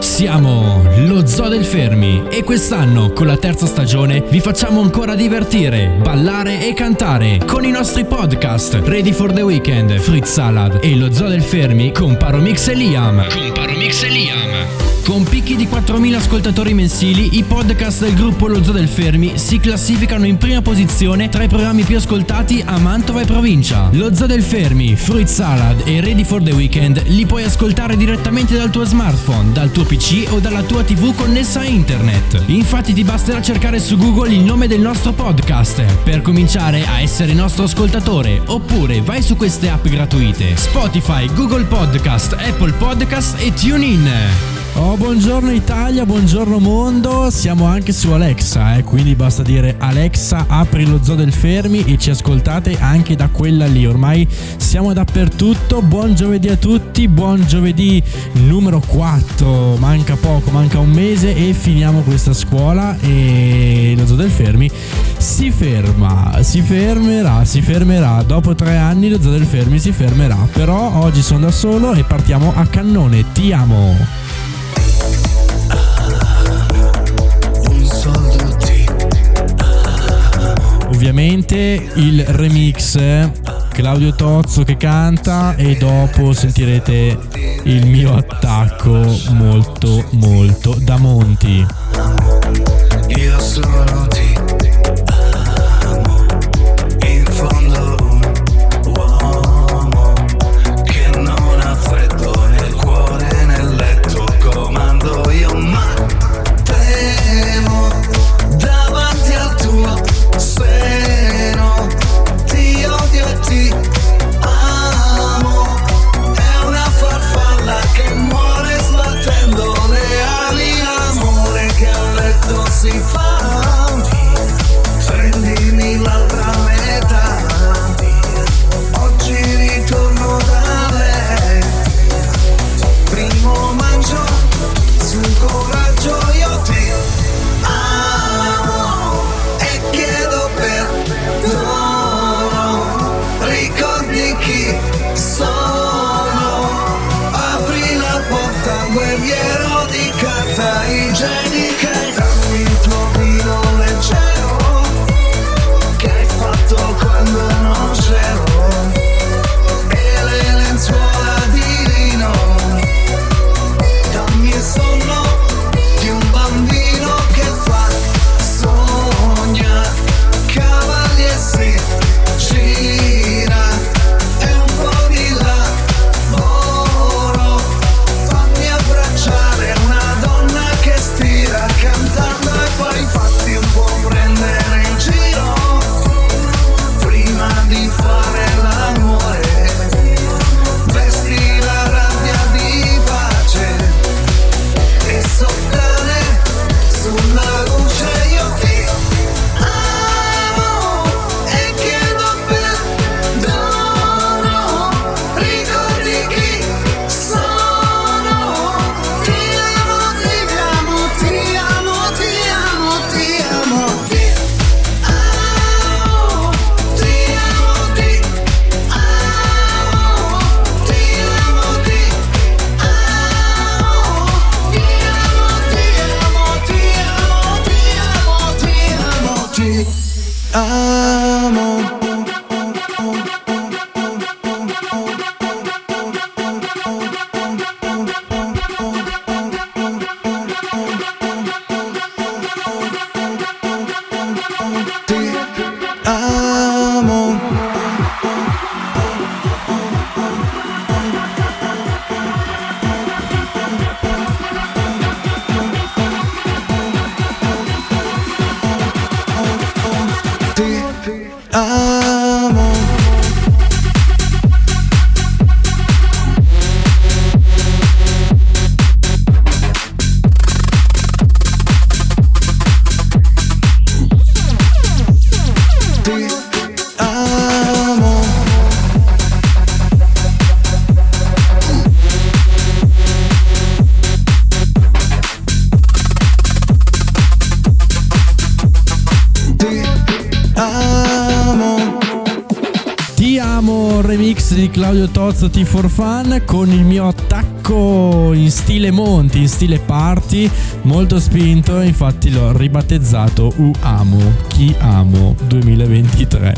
Siamo lo Zoo del Fermi e quest'anno con la terza stagione vi facciamo ancora divertire, ballare e cantare con i nostri podcast Ready for the Weekend, Fritz Salad e lo Zoo del Fermi con Paromix e Liam. Con Paromix e Liam. Con picchi di 4.000 ascoltatori mensili, i podcast del gruppo Lo Zoo del Fermi si classificano in prima posizione tra i programmi più ascoltati a Mantova e provincia. Lo Zoo del Fermi, Fruit Salad e Ready for the Weekend li puoi ascoltare direttamente dal tuo smartphone, dal tuo PC o dalla tua TV connessa a internet. Infatti ti basterà cercare su Google il nome del nostro podcast per cominciare a essere nostro ascoltatore oppure vai su queste app gratuite Spotify, Google Podcast, Apple Podcast e TuneIn. Oh, buongiorno Italia, buongiorno mondo, siamo anche su Alexa, eh, quindi basta dire Alexa apri lo zoo del Fermi e ci ascoltate anche da quella lì, ormai siamo dappertutto, buon giovedì a tutti, buon giovedì numero 4, manca poco, manca un mese e finiamo questa scuola e lo zoo del Fermi si ferma, si fermerà, si fermerà, dopo tre anni lo zoo del Fermi si fermerà, però oggi sono da solo e partiamo a cannone, ti amo! Ovviamente il remix Claudio Tozzo che canta e dopo sentirete il mio attacco molto molto da Monti. Io sono ti T for Fun con il mio attacco disco in stile Monti, in stile party, molto spinto, infatti l'ho ribattezzato U Amo, Chi Amo 2023.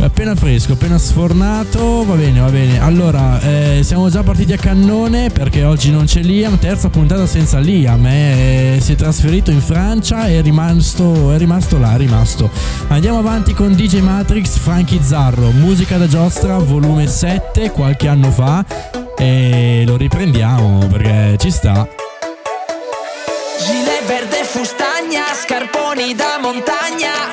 Appena fresco, appena sfornato, va bene, va bene. Allora, eh, siamo già partiti a cannone perché oggi non c'è Liam, terza puntata senza Liam, eh, si è trasferito in Francia e è rimasto, è rimasto là, è rimasto. Andiamo avanti con DJ Matrix, Frankie Zarro, musica da giostra, volume 7, qualche anno fa e lo riprendiamo perché ci sta. Gilet verde fustagna, scarponi da montagna,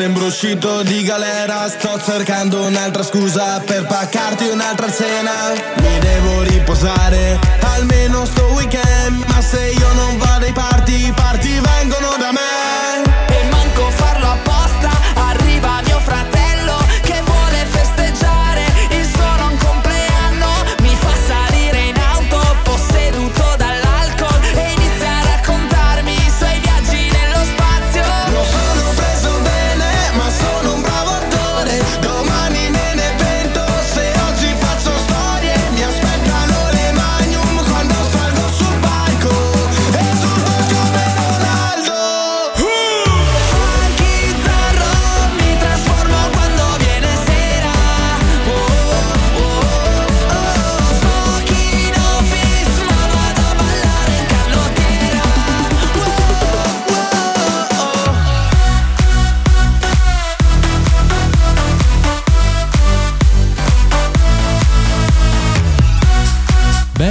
sembro uscito di galera Sto cercando un'altra scusa per paccarti un'altra cena. Mi devo riposare, almeno sto weekend Ma se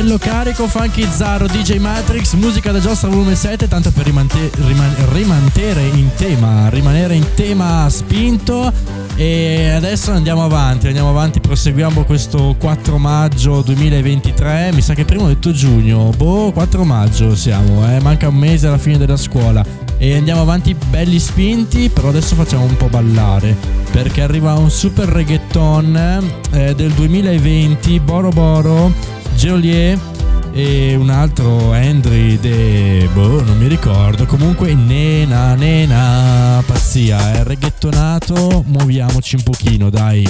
Bello carico, funky Zarro, DJ Matrix, musica da giostra volume 7, tanto per rimante- riman- rimanere in tema, rimanere in tema spinto. E adesso andiamo avanti, andiamo avanti, proseguiamo questo 4 maggio 2023. Mi sa che prima ho detto giugno, boh, 4 maggio siamo, eh, manca un mese alla fine della scuola. E andiamo avanti belli spinti, però adesso facciamo un po' ballare. Perché arriva un super reggaeton eh, del 2020, Boro Boro. Geolier e un altro Henry de boh, non mi ricordo. Comunque nena nena pazzia, è reggaetonato, muoviamoci un pochino, dai.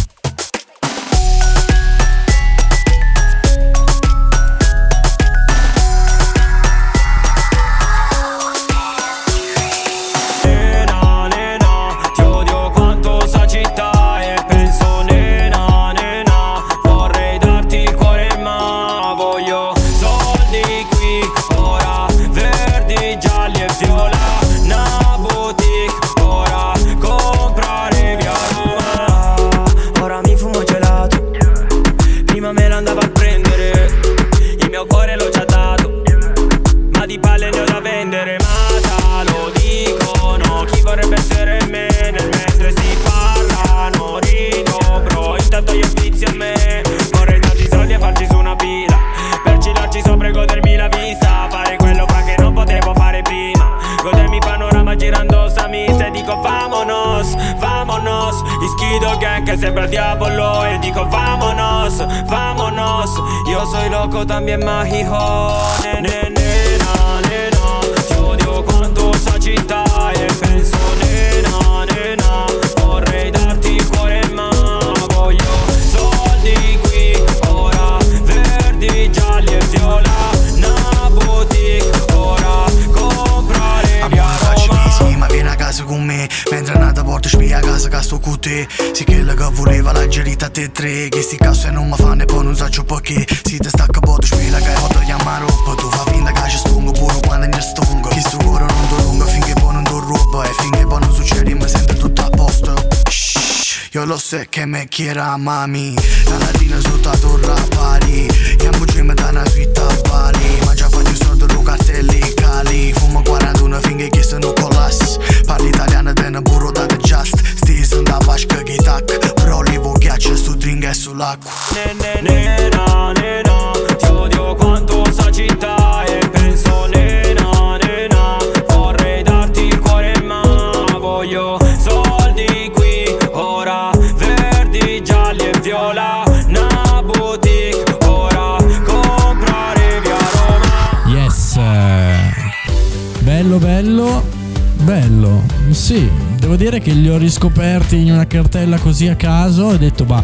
que siempre al diablo y dijo vámonos, vámonos. Yo soy loco también más hijo. Con me. Mentre andata porta spia a casa che sto con te. Si quella che voleva la gerita a te tre. Che sti casse non mi fanno e poi non so perché. Si te stacca poi tu spila che ho da chiamare roba. Tu fa finta che ci stungo pure quando ne stungo Chi sto cuore non ti lunga finché poi non ti ruba E finché poi non succede mi sento tutto a posto. Shh, Io lo so che me chiera mami. La latina sotto a torre a pari Chiamo gym da una suite a Bali. Ma già faccio Bucatelli, Cali Fumă coara, adună fingă, chestă, nu colas. Parli italiană, denă burro, da de just. Stiz în davaș, că ghitac. Roli, vogheace, sudringă, sulac. Nena, nena, nena Ti odio quanto sa città e penso nena, nena Vorrei darti il cuore ma voglio soldi qui, ora Verdi, gialli e viola. Sì, devo dire che li ho riscoperti in una cartella così a caso. Ho detto, bah,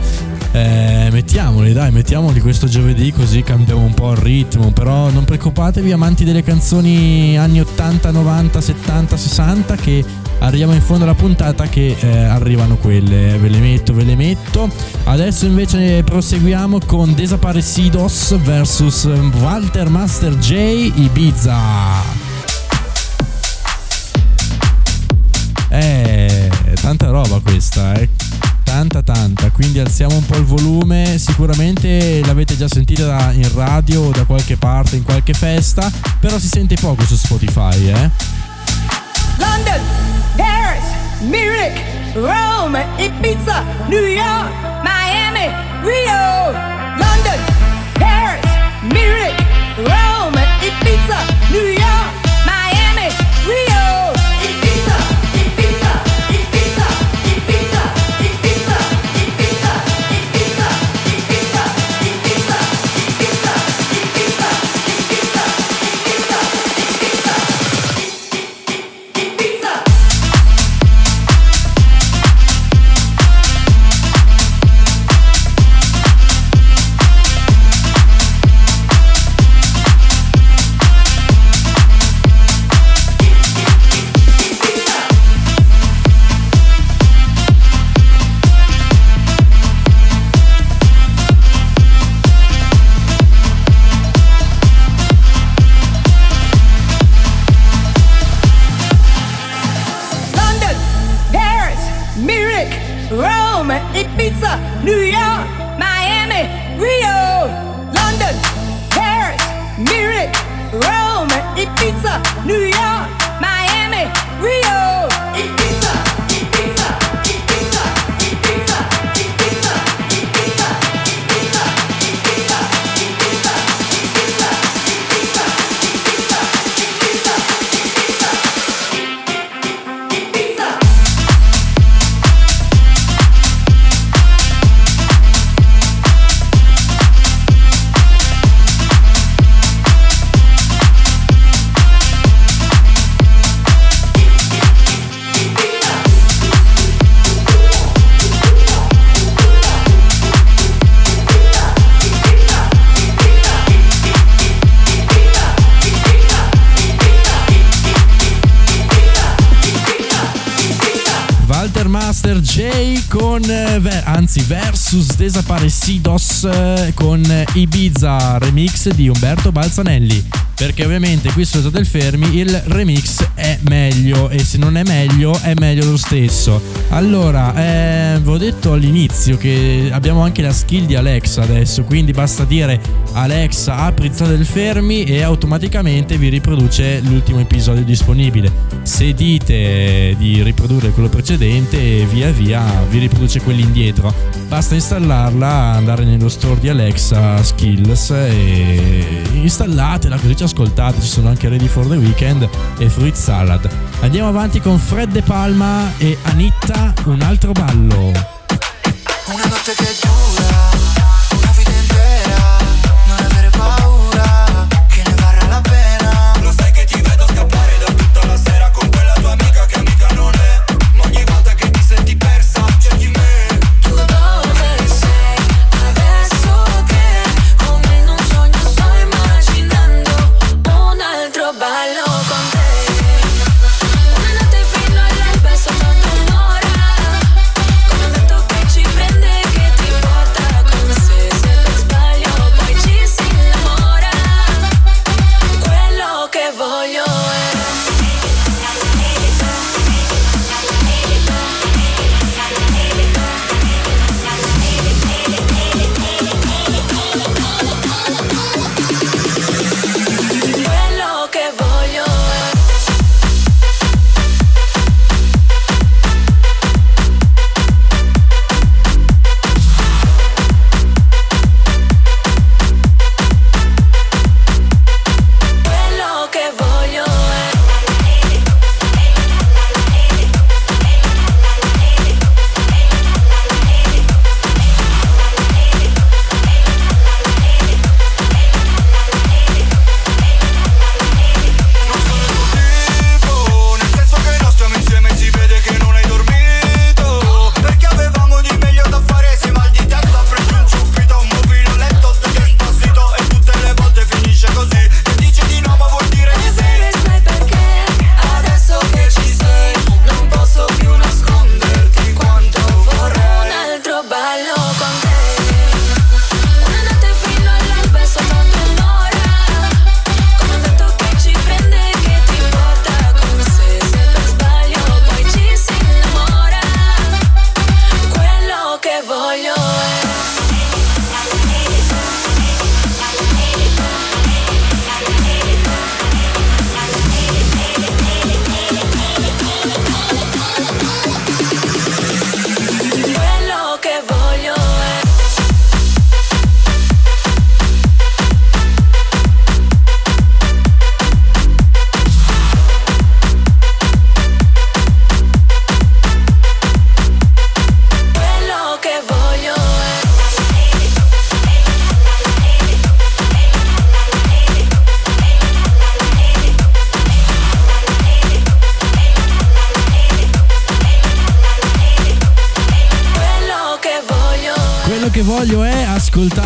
eh, mettiamoli, dai, mettiamoli questo giovedì così cambiamo un po' il ritmo. Però non preoccupatevi, amanti delle canzoni anni 80, 90, 70, 60 che arriviamo in fondo alla puntata che eh, arrivano quelle. Ve le metto, ve le metto. Adesso invece proseguiamo con Desaparecidos vs Walter Master J Ibiza. Eh, tanta roba questa, eh. Tanta tanta, quindi alziamo un po' il volume, sicuramente l'avete già sentita in radio o da qualche parte, in qualche festa, però si sente poco su Spotify, eh. London, Paris, Munich, Rome, Ibiza, New York, Miami, Rio. London, Paris, Munich, Rome, Ibiza, Master J con eh, anzi versus Desaparecidos eh, con Ibiza remix di Umberto Balzanelli perché ovviamente qui su del Fermi il remix è meglio e se non è meglio è meglio lo stesso. Allora eh, vi ho detto all'inizio che abbiamo anche la skill di Alexa adesso quindi basta dire Alexa apri del Fermi e automaticamente vi riproduce l'ultimo episodio disponibile. Se dite di riprodurre quello precedente via via vi riproduce quelli indietro. Basta installarla andare nello store di Alexa Skills e installatela così ascoltate ci sono anche Ready for the Weekend e Fruit Salad. Andiamo avanti con Fred De Palma e Anitta un altro ballo. Una notte che dura,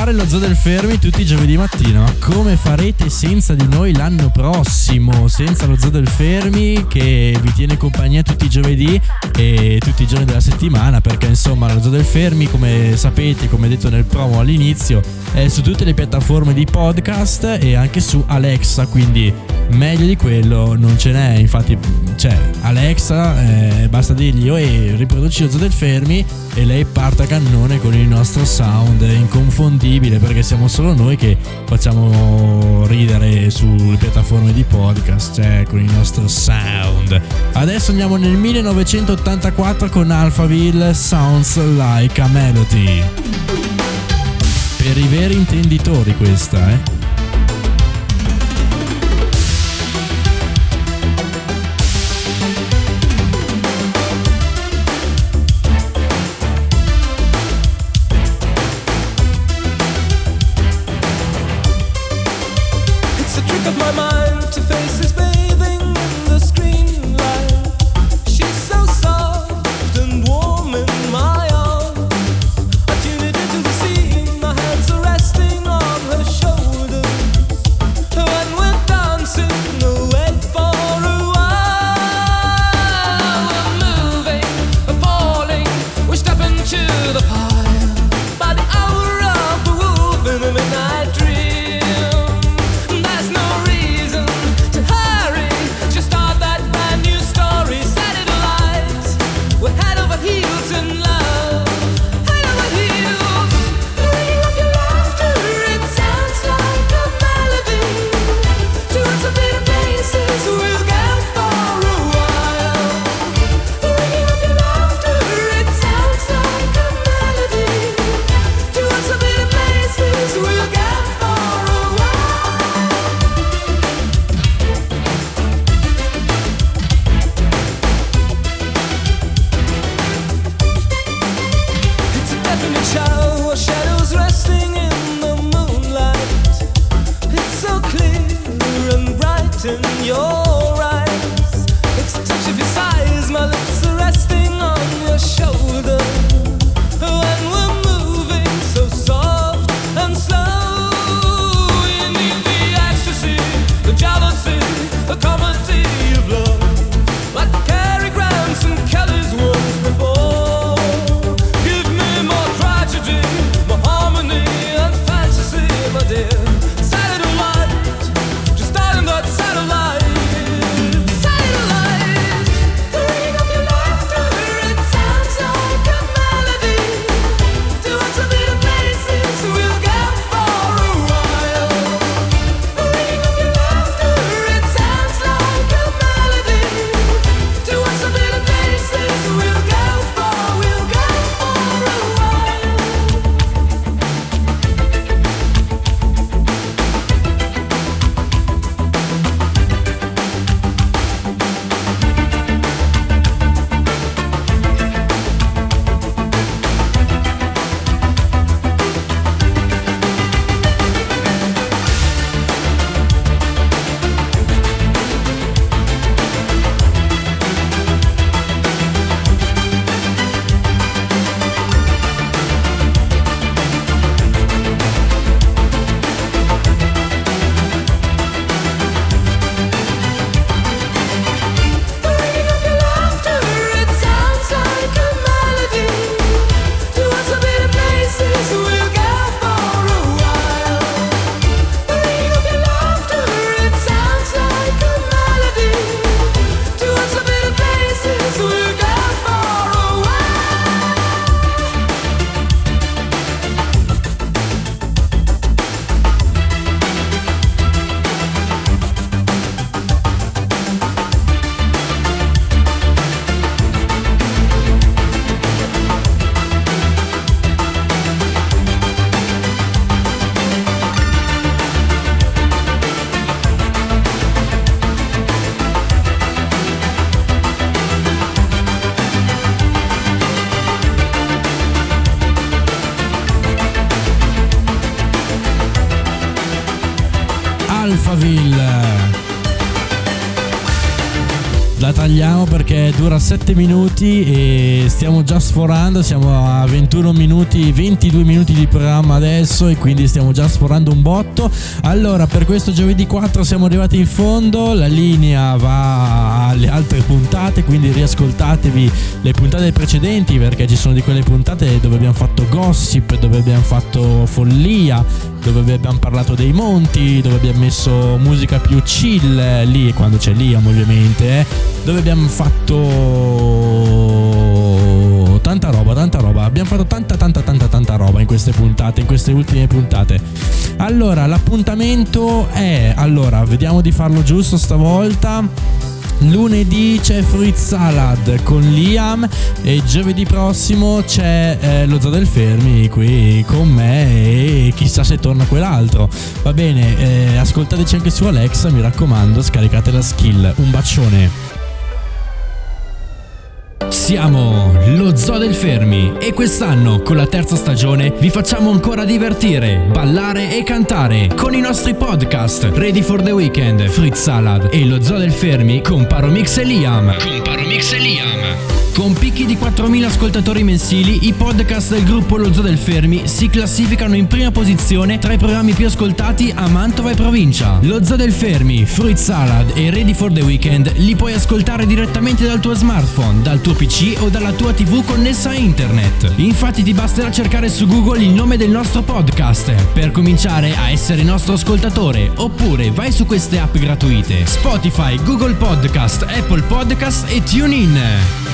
ascoltare lo Zoo del Fermi tutti i giovedì mattina. Come farete senza di noi l'anno prossimo? Senza lo Zoo del Fermi che vi tiene compagnia tutti i giovedì e tutti i giorni della settimana perché insomma lo Zoo del Fermi come sapete, come detto nel promo all'inizio, è su tutte le piattaforme di podcast e anche su Alexa, quindi meglio di quello non ce n'è. Infatti c'è Alexa, eh, basta dirgli e riproduci lo Zoo del Fermi e lei parte a cannone con il nostro sound inconfondibile possibile perché siamo solo noi che facciamo ridere sulle piattaforme di podcast cioè con il nostro sound. Adesso andiamo nel 1984 con Alphaville Sounds Like a Melody. Per i veri intenditori questa eh. shoulder. Dura 7 minuti e stiamo già sforando, siamo a 21 minuti, 22 minuti di programma adesso e quindi stiamo già sforando un botto. Allora, per questo giovedì 4 siamo arrivati in fondo, la linea va alle altre puntate, quindi riascoltatevi le puntate precedenti perché ci sono di quelle puntate dove abbiamo fatto gossip, dove abbiamo fatto follia, dove abbiamo parlato dei monti, dove abbiamo messo musica più chill, eh, lì quando c'è Liam ovviamente, eh, dove abbiamo fatto tanta roba, tanta roba, abbiamo fatto tanta tanta tanta tanta roba in queste puntate, in queste ultime puntate. Allora, l'appuntamento è, allora, vediamo di farlo giusto stavolta. Lunedì c'è Fruit Salad con Liam e giovedì prossimo c'è eh, lo Zoo del Fermi qui con me e chissà se torna quell'altro. Va bene, eh, ascoltateci anche su Alexa, mi raccomando, scaricate la skill. Un bacione. Siamo lo Zoo del Fermi e quest'anno con la terza stagione vi facciamo ancora divertire, ballare e cantare con i nostri podcast Ready for the Weekend, Fritz Salad e lo Zoo del Fermi con Paromix e Liam. Con Paromix e Liam. Con picchi di 4.000 ascoltatori mensili, i podcast del gruppo Lo Zoo del Fermi si classificano in prima posizione tra i programmi più ascoltati a Mantova e provincia. Lo Zoo del Fermi, Fruit Salad e Ready for the Weekend li puoi ascoltare direttamente dal tuo smartphone, dal tuo PC o dalla tua TV connessa a internet. Infatti ti basterà cercare su Google il nome del nostro podcast per cominciare a essere nostro ascoltatore oppure vai su queste app gratuite Spotify, Google Podcast, Apple Podcast e TuneIn.